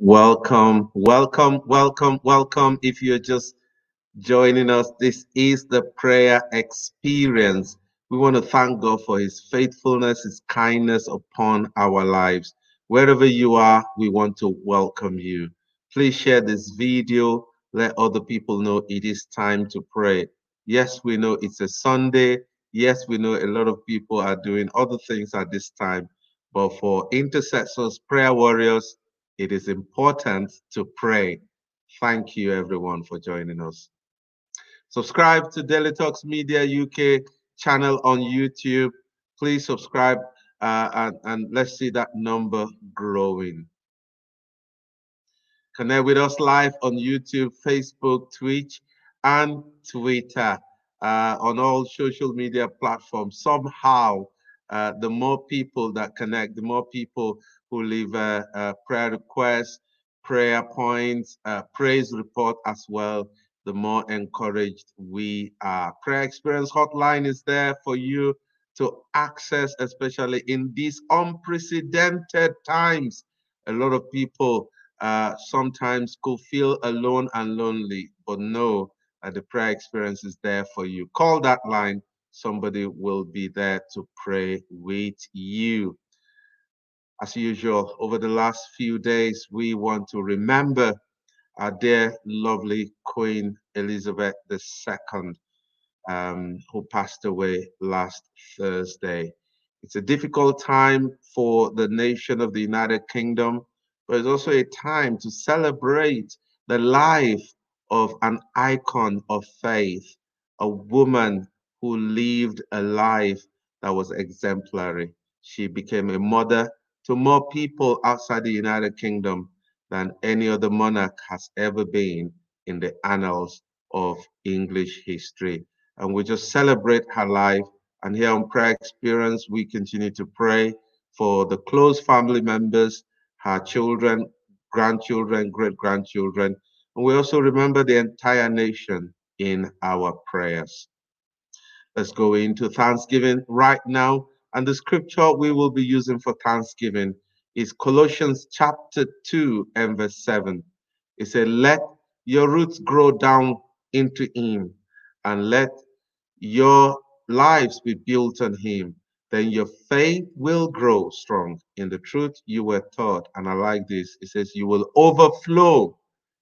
Welcome, welcome, welcome, welcome. If you're just joining us, this is the prayer experience. We want to thank God for His faithfulness, His kindness upon our lives. Wherever you are, we want to welcome you. Please share this video. Let other people know it is time to pray. Yes, we know it's a Sunday. Yes, we know a lot of people are doing other things at this time. But for intercessors, prayer warriors, it is important to pray. Thank you, everyone, for joining us. Subscribe to Daily Talks Media UK channel on YouTube. Please subscribe uh, and, and let's see that number growing. Connect with us live on YouTube, Facebook, Twitch, and Twitter uh, on all social media platforms. Somehow, uh, the more people that connect, the more people who leave a, a prayer requests, prayer points, uh, praise report as well, the more encouraged we are. Prayer Experience Hotline is there for you to access, especially in these unprecedented times. A lot of people uh, sometimes could feel alone and lonely, but know the prayer experience is there for you. Call that line, somebody will be there to pray with you. As usual, over the last few days, we want to remember our dear, lovely Queen Elizabeth II, um, who passed away last Thursday. It's a difficult time for the nation of the United Kingdom, but it's also a time to celebrate the life of an icon of faith, a woman who lived a life that was exemplary. She became a mother to more people outside the United Kingdom than any other monarch has ever been in the annals of English history. And we just celebrate her life. And here on Prayer Experience, we continue to pray for the close family members, her children, grandchildren, great grandchildren. And we also remember the entire nation in our prayers. Let's go into Thanksgiving right now. And the scripture we will be using for Thanksgiving is Colossians chapter 2 and verse 7. It said, Let your roots grow down into him, and let your lives be built on him. Then your faith will grow strong in the truth you were taught. And I like this. It says, You will overflow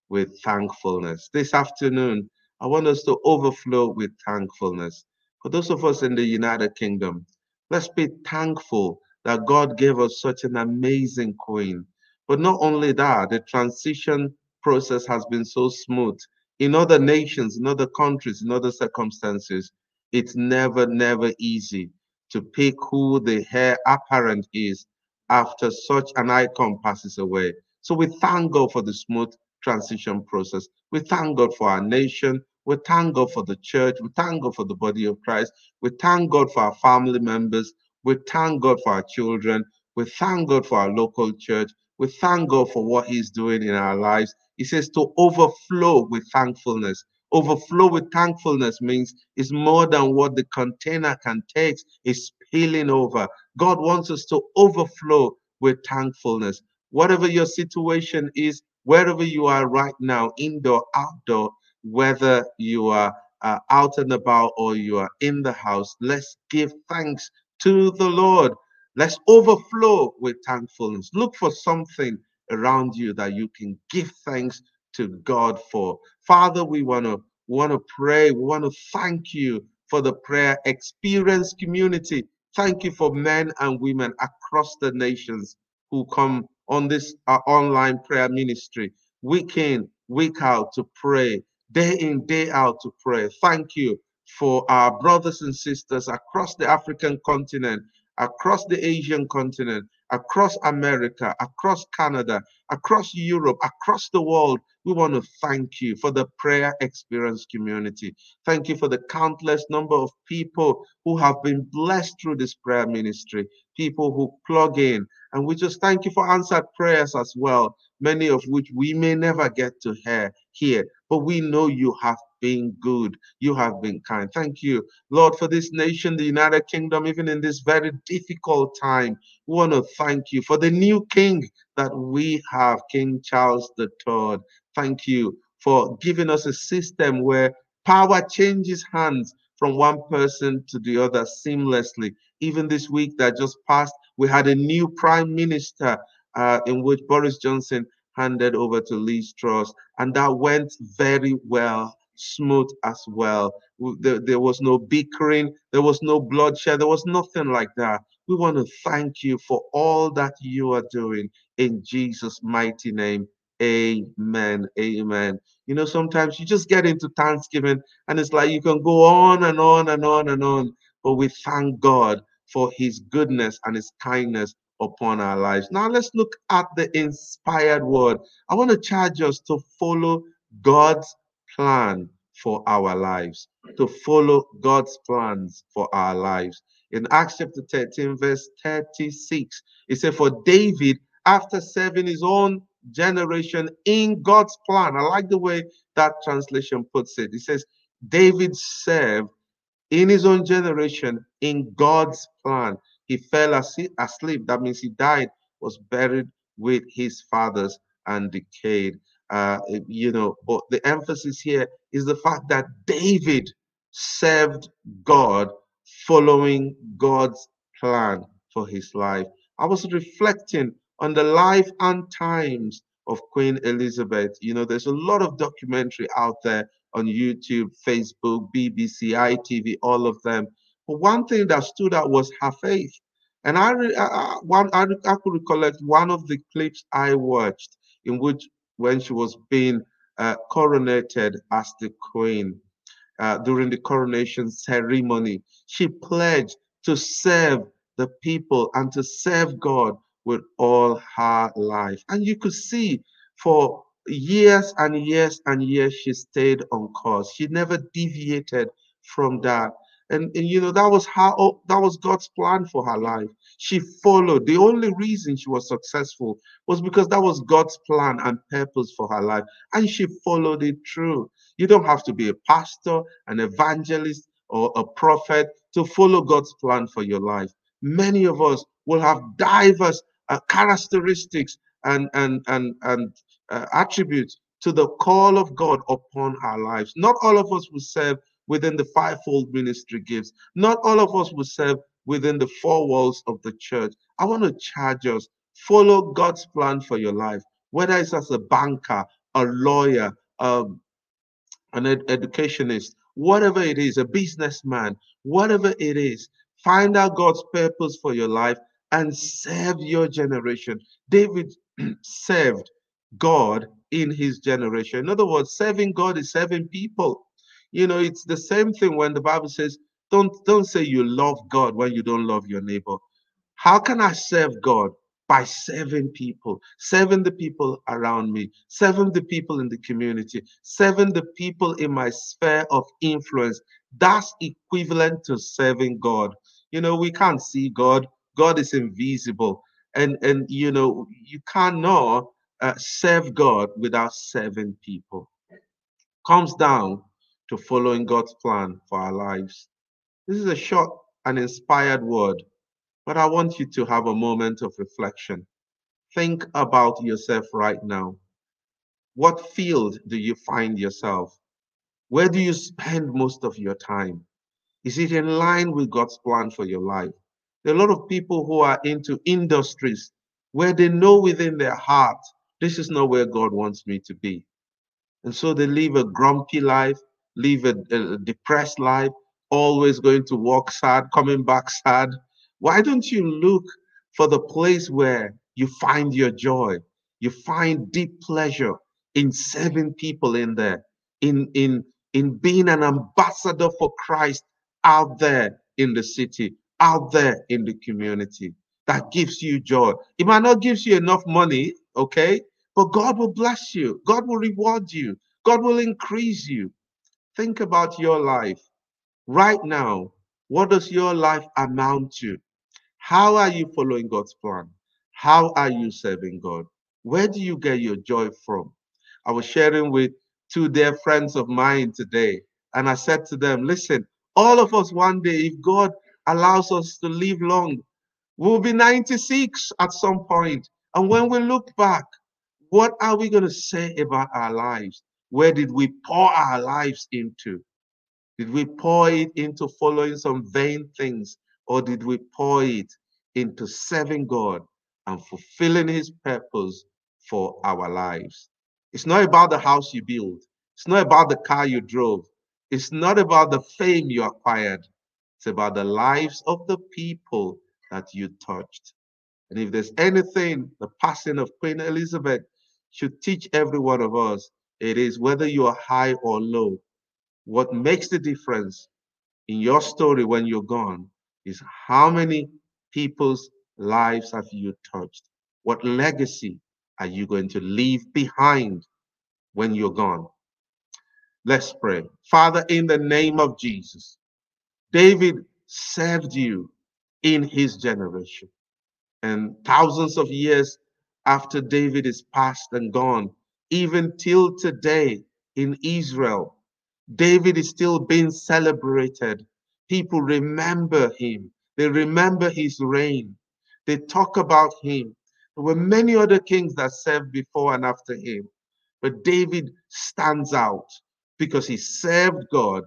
with thankfulness. This afternoon, I want us to overflow with thankfulness. For those of us in the United Kingdom, Let's be thankful that God gave us such an amazing queen. But not only that, the transition process has been so smooth. In other nations, in other countries, in other circumstances, it's never, never easy to pick who the heir apparent is after such an icon passes away. So we thank God for the smooth transition process. We thank God for our nation. We thank God for the church. We thank God for the body of Christ. We thank God for our family members. We thank God for our children. We thank God for our local church. We thank God for what He's doing in our lives. He says to overflow with thankfulness. Overflow with thankfulness means it's more than what the container can take, it's spilling over. God wants us to overflow with thankfulness. Whatever your situation is, wherever you are right now, indoor, outdoor, whether you are uh, out and about or you are in the house, let's give thanks to the Lord. Let's overflow with thankfulness. Look for something around you that you can give thanks to God for. Father, we want to want to pray. We want to thank you for the prayer experience community. Thank you for men and women across the nations who come on this uh, online prayer ministry week in, week out to pray day in, day out to pray. Thank you for our brothers and sisters across the African continent, across the Asian continent, across America, across Canada, across Europe, across the world. We want to thank you for the prayer experience community. Thank you for the countless number of people who have been blessed through this prayer ministry, people who plug in. And we just thank you for answered prayers as well, many of which we may never get to hear here, but we know you have been good. You have been kind. Thank you, Lord, for this nation, the United Kingdom, even in this very difficult time. We want to thank you for the new king that we have, King Charles III. Thank you for giving us a system where power changes hands from one person to the other seamlessly. Even this week that just passed, we had a new prime minister uh, in which Boris Johnson handed over to Liz Truss, and that went very well, smooth as well. There, there was no bickering, there was no bloodshed, there was nothing like that. We want to thank you for all that you are doing in Jesus' mighty name. Amen. Amen. You know, sometimes you just get into Thanksgiving and it's like you can go on and on and on and on. But we thank God for his goodness and his kindness upon our lives. Now let's look at the inspired word. I want to charge us to follow God's plan for our lives, to follow God's plans for our lives. In Acts chapter 13, verse 36, it said, For David, after serving his own generation in God's plan, I like the way that translation puts it. It says, David served in his own generation in God's plan. He fell asleep. That means he died, was buried with his fathers and decayed. Uh, you know, but the emphasis here is the fact that David served God following God's plan for his life. I was reflecting on the life and times of Queen Elizabeth. You know, there's a lot of documentary out there on YouTube, Facebook, BBC, ITV, all of them. But one thing that stood out was her faith. And I, I, one, I, I could recollect one of the clips I watched in which, when she was being uh, coronated as the queen uh, during the coronation ceremony, she pledged to serve the people and to serve God with all her life. And you could see for years and years and years she stayed on course. She never deviated from that. And, and you know that was how oh, that was God's plan for her life. She followed. The only reason she was successful was because that was God's plan and purpose for her life, and she followed it through. You don't have to be a pastor, an evangelist, or a prophet to follow God's plan for your life. Many of us will have diverse uh, characteristics and and and and uh, attributes to the call of God upon our lives. Not all of us will serve within the fivefold ministry gifts. Not all of us will serve within the four walls of the church. I want to charge us follow God's plan for your life, whether it's as a banker, a lawyer, um, an ed educationist, whatever it is, a businessman, whatever it is, find out God's purpose for your life and serve your generation. David served God in his generation. In other words, serving God is serving people. You know, it's the same thing when the Bible says, don't don't say you love God when you don't love your neighbor. How can I serve God? By serving people, serving the people around me, serving the people in the community, serving the people in my sphere of influence. That's equivalent to serving God. You know, we can't see God. God is invisible. And and you know, you cannot uh, serve God without serving people. Comes down to following God's plan for our lives. This is a short and inspired word, but I want you to have a moment of reflection. Think about yourself right now. What field do you find yourself? Where do you spend most of your time? Is it in line with God's plan for your life? There are a lot of people who are into industries where they know within their heart this is not where God wants me to be. And so they live a grumpy life, live a, a depressed life, always going to work sad, coming back sad. Why don't you look for the place where you find your joy? You find deep pleasure in serving people in there, in in in being an ambassador for Christ out there in the city, out there in the community. That gives you joy. It might not give you enough money, okay? But God will bless you. God will reward you. God will increase you. Think about your life right now. What does your life amount to? How are you following God's plan? How are you serving God? Where do you get your joy from? I was sharing with two dear friends of mine today, and I said to them, Listen, all of us one day, if God allows us to live long, we'll be 96 at some point. And when we look back, what are we going to say about our lives? Where did we pour our lives into? Did we pour it into following some vain things, or did we pour it into serving God and fulfilling His purpose for our lives? It's not about the house you build, it's not about the car you drove, it's not about the fame you acquired. It's about the lives of the people that you touched. And if there's anything the passing of Queen Elizabeth should teach every one of us, it is whether you are high or low. What makes the difference in your story when you're gone is how many people's lives have you touched? What legacy are you going to leave behind when you're gone? Let's pray. Father, in the name of Jesus, David served you in his generation. And thousands of years after David is passed and gone, even till today in Israel, David is still being celebrated. People remember him, they remember his reign, they talk about him. There were many other kings that served before and after him, but David stands out because he served God,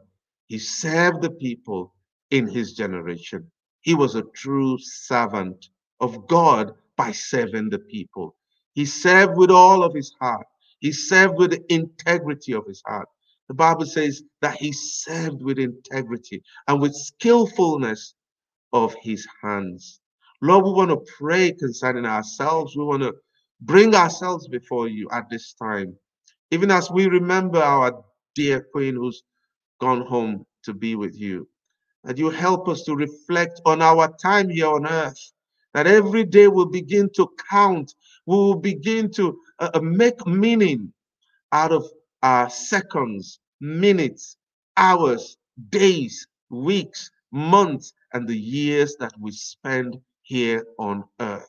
he served the people in his generation. He was a true servant of God by serving the people. He served with all of his heart. He served with the integrity of his heart. The Bible says that he served with integrity and with skillfulness of his hands. Lord, we want to pray concerning ourselves. We want to bring ourselves before you at this time. Even as we remember our dear Queen who's gone home to be with you. That you help us to reflect on our time here on earth. That every day will begin to count. We will begin to uh, uh, make meaning out of our seconds, minutes, hours, days, weeks, months, and the years that we spend here on earth.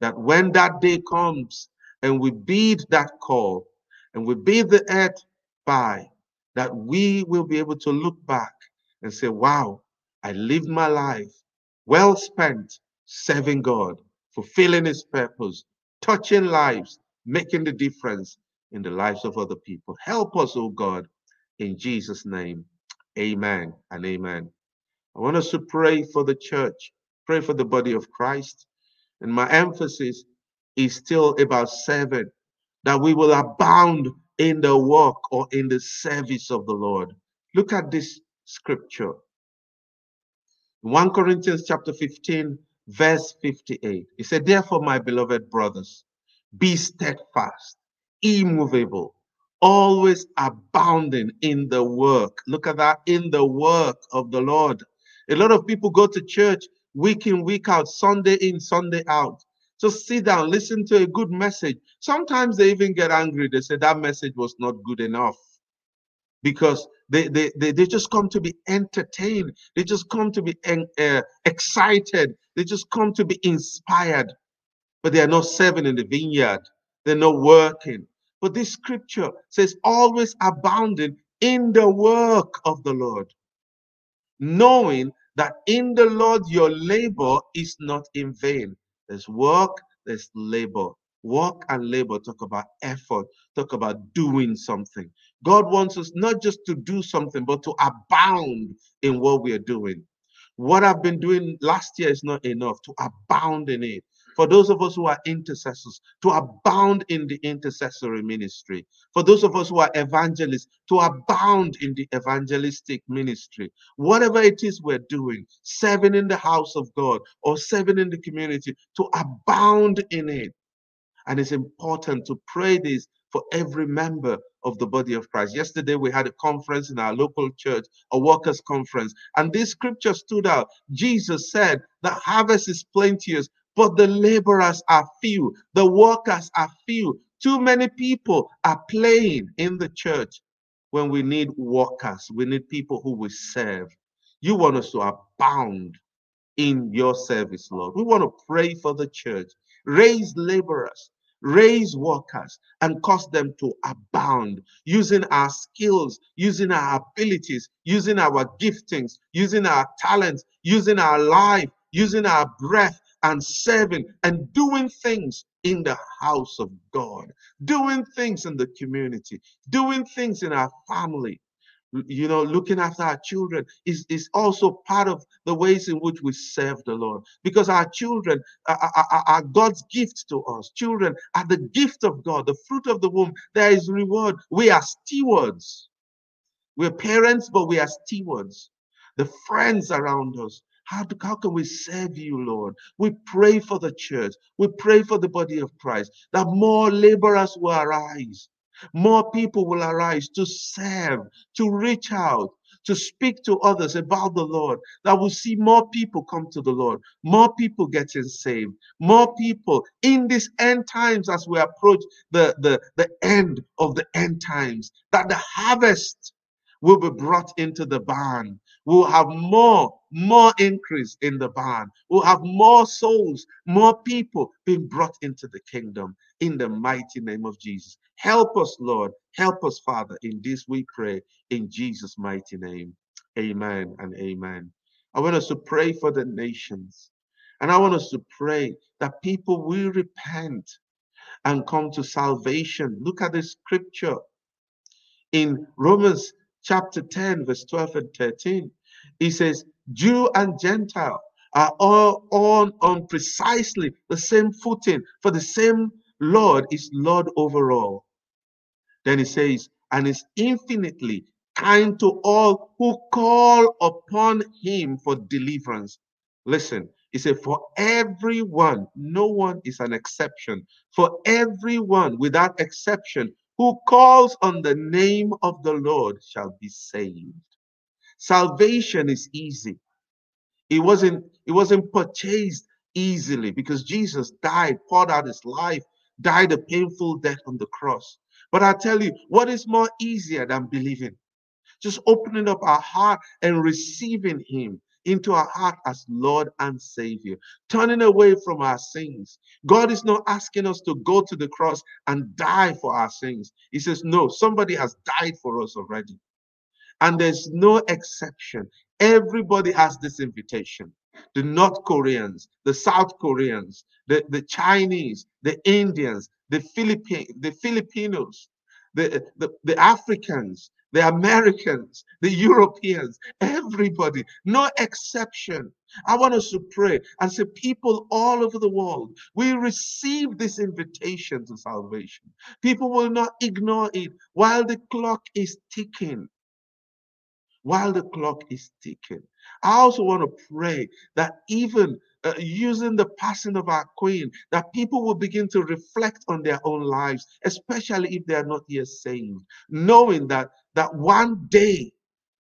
That when that day comes and we bid that call and we bid the earth by, that we will be able to look back and say, wow, I lived my life well spent serving God, fulfilling his purpose, touching lives, making the difference in the lives of other people. Help us, oh God, in Jesus' name. Amen and amen. I want us to pray for the church, pray for the body of Christ. And my emphasis is still about seven, that we will abound in the work or in the service of the Lord. Look at this scripture. 1 Corinthians chapter 15, verse 58. He said, Therefore, my beloved brothers, be steadfast, immovable, always abounding in the work. Look at that, in the work of the Lord. A lot of people go to church week in, week out, Sunday in, Sunday out. Just sit down, listen to a good message. Sometimes they even get angry. They say that message was not good enough because they, they, they, they just come to be entertained. They just come to be uh, excited. They just come to be inspired. But they are not serving in the vineyard. They're not working. But this scripture says, always abounding in the work of the Lord, knowing that in the Lord your labor is not in vain. There's work, there's labor. Work and labor talk about effort, talk about doing something. God wants us not just to do something, but to abound in what we are doing. What I've been doing last year is not enough to abound in it. For those of us who are intercessors, to abound in the intercessory ministry. For those of us who are evangelists, to abound in the evangelistic ministry. Whatever it is we're doing, serving in the house of God or serving in the community, to abound in it. And it's important to pray this for every member of the body of Christ. Yesterday, we had a conference in our local church, a workers' conference, and this scripture stood out. Jesus said, The harvest is plenteous, but the laborers are few, the workers are few. Too many people are playing in the church when we need workers, we need people who will serve. You want us to abound in your service, Lord. We want to pray for the church, raise laborers, raise workers and cause them to abound using our skills, using our abilities, using our giftings, using our talents, using our life, using our breath and serving and doing things in the house of God, doing things in the community, doing things in our family, you know, looking after our children is, is also part of the ways in which we serve the Lord. Because our children are, are, are, God's gift to us. Children are the gift of God, the fruit of the womb. There is reward. We are stewards. We're parents, but we are stewards. The friends around us. How, do, how can we serve you, Lord? We pray for the church. We pray for the body of Christ that more laborers will arise more people will arise to serve, to reach out, to speak to others about the Lord, that will see more people come to the Lord, more people getting saved, more people in these end times as we approach the, the, the end of the end times, that the harvest will be brought into the barn. We'll have more, more increase in the barn. We'll have more souls, more people being brought into the kingdom in the mighty name of Jesus. Help us, Lord. Help us, Father. In this we pray in Jesus' mighty name. Amen and amen. I want us to pray for the nations. And I want us to pray that people will repent and come to salvation. Look at the scripture in Romans chapter 10, verse 12 and 13. He says, Jew and Gentile are all on, on precisely the same footing, for the same Lord is Lord over all. Then he says, and is infinitely kind to all who call upon him for deliverance. Listen, he said, for everyone, no one is an exception. For everyone, without exception, who calls on the name of the Lord shall be saved. Salvation is easy. It wasn't, it wasn't purchased easily because Jesus died, poured out his life, died a painful death on the cross. But I tell you, what is more easier than believing? Just opening up our heart and receiving Him into our heart as Lord and Savior, turning away from our sins. God is not asking us to go to the cross and die for our sins. He says, No, somebody has died for us already. And there's no exception. Everybody has this invitation. The North Koreans, the South Koreans, the, the Chinese, the Indians, the Philippine, the Filipinos, the, the, the Africans, the Americans, the Europeans, everybody, no exception. I want us to pray and say, people all over the world, we receive this invitation to salvation. People will not ignore it while the clock is ticking. While the clock is ticking. I also want to pray that even uh, using the passing of our queen, that people will begin to reflect on their own lives, especially if they are not yet saved, knowing that that one day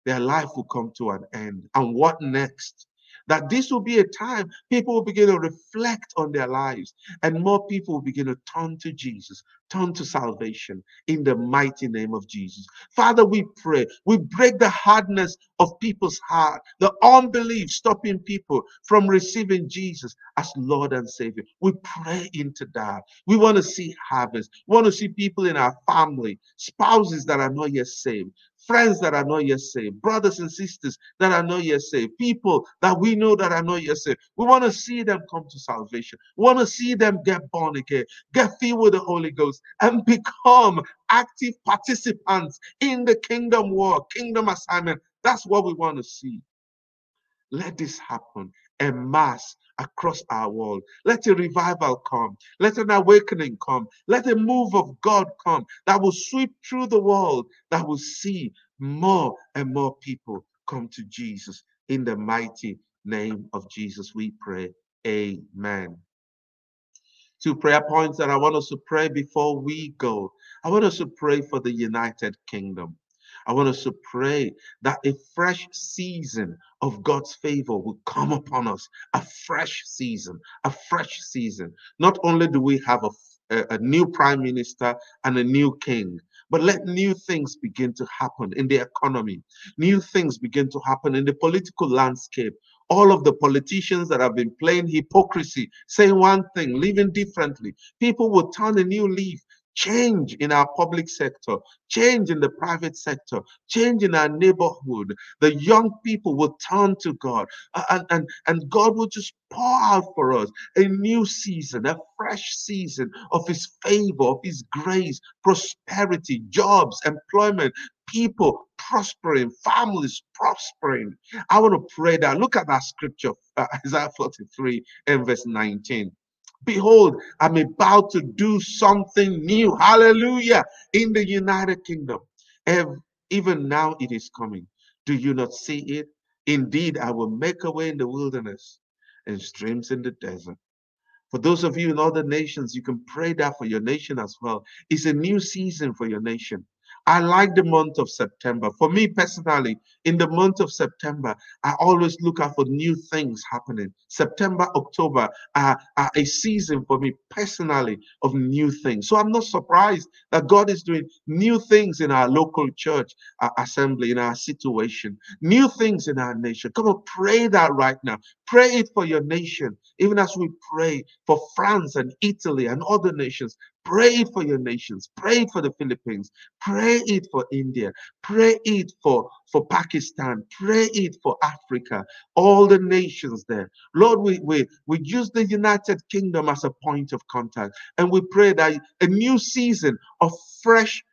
their life will come to an end. And what next? That this will be a time people will begin to reflect on their lives and more people will begin to turn to Jesus, turn to salvation in the mighty name of Jesus. Father, we pray, we break the hardness of people's heart, the unbelief stopping people from receiving Jesus as Lord and Savior. We pray into that. We want to see harvest. We want to see people in our family, spouses that are not yet saved, friends that are not yet saved, brothers and sisters that are not yet saved, people that we know that are not yet saved. We want to see them come to salvation. We want to see them get born again, get filled with the Holy Ghost, and become active participants in the kingdom work, kingdom assignment. That's what we want to see. Let this happen en masse across our world. Let a revival come. Let an awakening come. Let a move of God come that will sweep through the world, that will see more and more people come to Jesus. In the mighty name of Jesus, we pray. Amen. Two prayer points that I want us to pray before we go. I want us to pray for the United Kingdom. I want us to pray that a fresh season of God's favor will come upon us. A fresh season, a fresh season. Not only do we have a, a, a new prime minister and a new king, but let new things begin to happen in the economy. New things begin to happen in the political landscape all of the politicians that have been playing hypocrisy, saying one thing, living differently. People will turn a new leaf change in our public sector, change in the private sector, change in our neighborhood. The young people will turn to God and, and, and God will just pour out for us a new season, a fresh season of His favor, of His grace, prosperity, jobs, employment, people prospering, families prospering. I want to pray that. Look at that scripture, uh, Isaiah 43 and verse 19. Behold, I'm about to do something new. Hallelujah. In the United Kingdom. Even now it is coming. Do you not see it? Indeed, I will make a way in the wilderness and streams in the desert. For those of you in other nations, you can pray that for your nation as well. It's a new season for your nation. I like the month of September. For me personally, in the month of September, I always look out for new things happening. September, October are, are a season for me personally of new things. So I'm not surprised that God is doing new things in our local church assembly, in our situation, new things in our nation. Come on, pray that right now. Pray it for your nation, even as we pray for France and Italy and other nations. Pray for your nations. Pray for the Philippines. Pray it for India. Pray it for, for Pakistan. Pray it for Africa. All the nations there. Lord, we, we, we use the United Kingdom as a point of contact. And we pray that a new season of fresh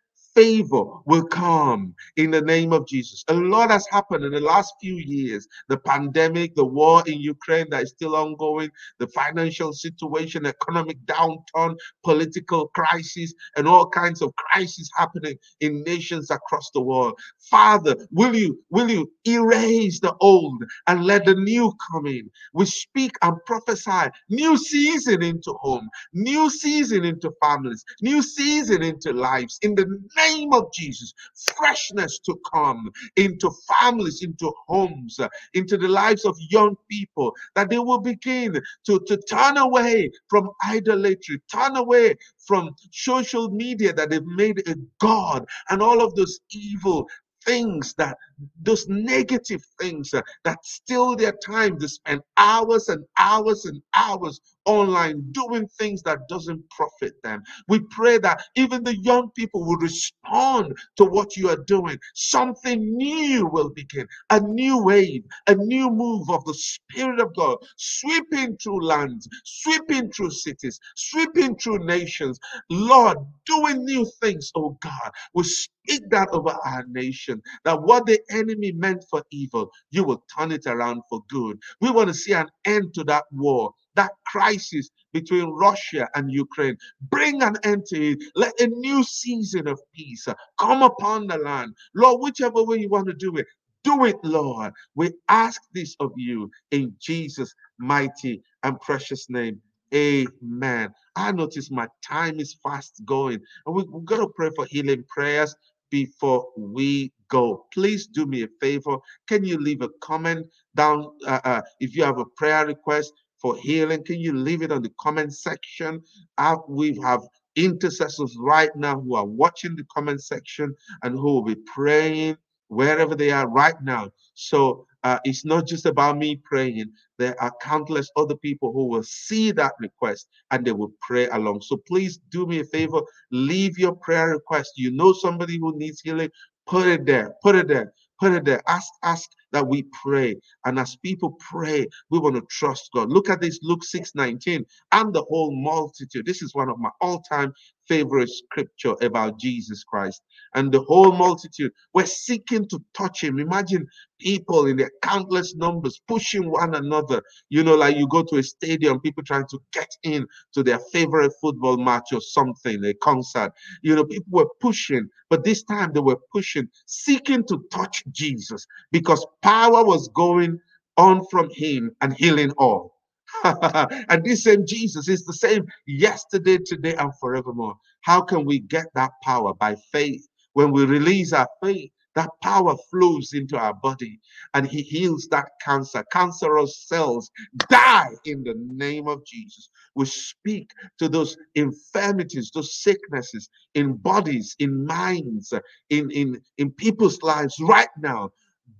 favor will come in the name of Jesus. A lot has happened in the last few years. The pandemic, the war in Ukraine that is still ongoing, the financial situation, economic downturn, political crisis, and all kinds of crises happening in nations across the world. Father, will you will you erase the old and let the new come in? We speak and prophesy new season into home, new season into families, new season into lives in the name name of Jesus, freshness to come into families, into homes, uh, into the lives of young people, that they will begin to, to turn away from idolatry, turn away from social media that they've made a God and all of those evil things that those negative things uh, that steal their time to spend hours and hours and hours online doing things that doesn't profit them. We pray that even the young people will respond to what you are doing. Something new will begin a new wave a new move of the spirit of god sweeping through lands sweeping through cities sweeping through nations. Lord doing new things oh god. We speak that over our nation that what the enemy meant for evil, you will turn it around for good. We want to see an end to that war, that crisis between Russia and Ukraine. Bring an end to it. Let a new season of peace uh, come upon the land. Lord, whichever way you want to do it, do it, Lord. We ask this of you in Jesus' mighty and precious name. Amen. I notice my time is fast going, and we, we've got to pray for healing prayers before we go. Please do me a favor. Can you leave a comment down uh, uh, if you have a prayer request for healing? Can you leave it on the comment section? Uh, we have intercessors right now who are watching the comment section and who will be praying wherever they are right now. So uh, it's not just about me praying. There are countless other people who will see that request and they will pray along. So please do me a favor, leave your prayer request. You know somebody who needs healing, put it there, put it there, put it there. Ask, ask that we pray. And as people pray, we want to trust God. Look at this Luke 6 19 and the whole multitude. This is one of my all time favorite scripture about Jesus Christ. And the whole multitude were seeking to touch him. Imagine people in their countless numbers pushing one another. You know, like you go to a stadium, people trying to get in to their favorite football match or something, a concert. You know, people were pushing, but this time they were pushing, seeking to touch Jesus because power was going on from him and healing all. and this same Jesus is the same yesterday, today, and forevermore. How can we get that power? By faith. When we release our faith, that power flows into our body and he heals that cancer. Cancerous cells die in the name of Jesus. We speak to those infirmities, those sicknesses in bodies, in minds, in, in, in people's lives right now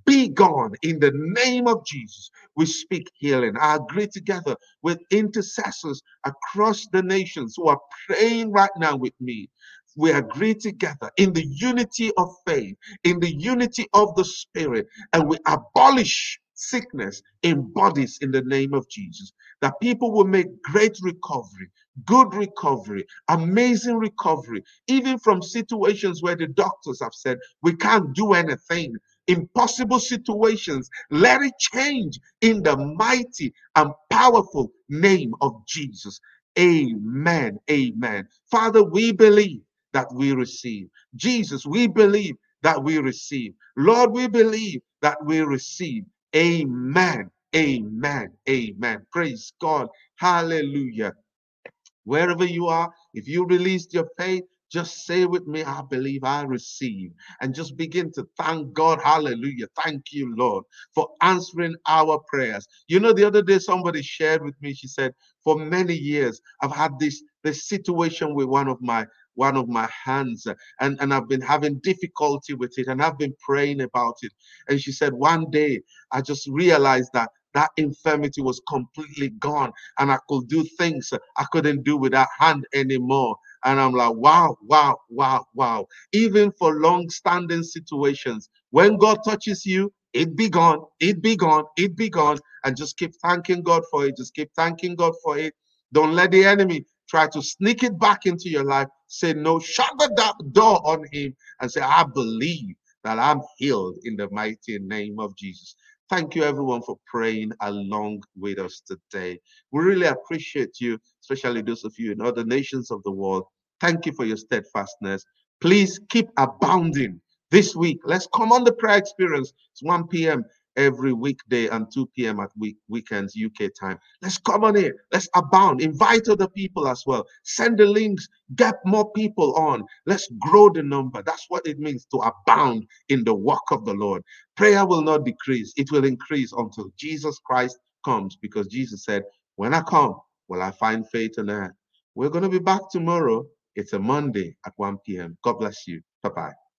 be gone in the name of Jesus. We speak healing. I agree together with intercessors across the nations who are praying right now with me. We agree together in the unity of faith, in the unity of the Spirit, and we abolish sickness in bodies in the name of Jesus. That people will make great recovery, good recovery, amazing recovery, even from situations where the doctors have said, we can't do anything. Impossible situations, let it change in the mighty and powerful name of Jesus. Amen. Amen. Father, we believe that we receive. Jesus, we believe that we receive. Lord, we believe that we receive. Amen. Amen. Amen. Praise God. Hallelujah. Wherever you are, if you released your faith, just say with me, I believe I receive. And just begin to thank God. Hallelujah. Thank you, Lord, for answering our prayers. You know, the other day somebody shared with me, she said, for many years, I've had this, this situation with one of my one of my hands and, and I've been having difficulty with it and I've been praying about it. And she said, one day I just realized that that infirmity was completely gone and I could do things I couldn't do with that hand anymore. And I'm like, wow, wow, wow, wow. Even for long standing situations, when God touches you, it be gone, it be gone, it be gone. And just keep thanking God for it. Just keep thanking God for it. Don't let the enemy try to sneak it back into your life. Say no, shut the door on him and say, I believe that I'm healed in the mighty name of Jesus. Thank you, everyone, for praying along with us today. We really appreciate you, especially those of you in other nations of the world. Thank you for your steadfastness. Please keep abounding this week. Let's come on the prayer experience. It's 1 p.m every weekday and 2 p.m. at week weekends UK time. Let's come on here. Let's abound. Invite other people as well. Send the links. Get more people on. Let's grow the number. That's what it means to abound in the work of the Lord. Prayer will not decrease. It will increase until Jesus Christ comes because Jesus said, when I come, will I find faith on earth? We're going to be back tomorrow. It's a Monday at 1 p.m. God bless you. Bye-bye.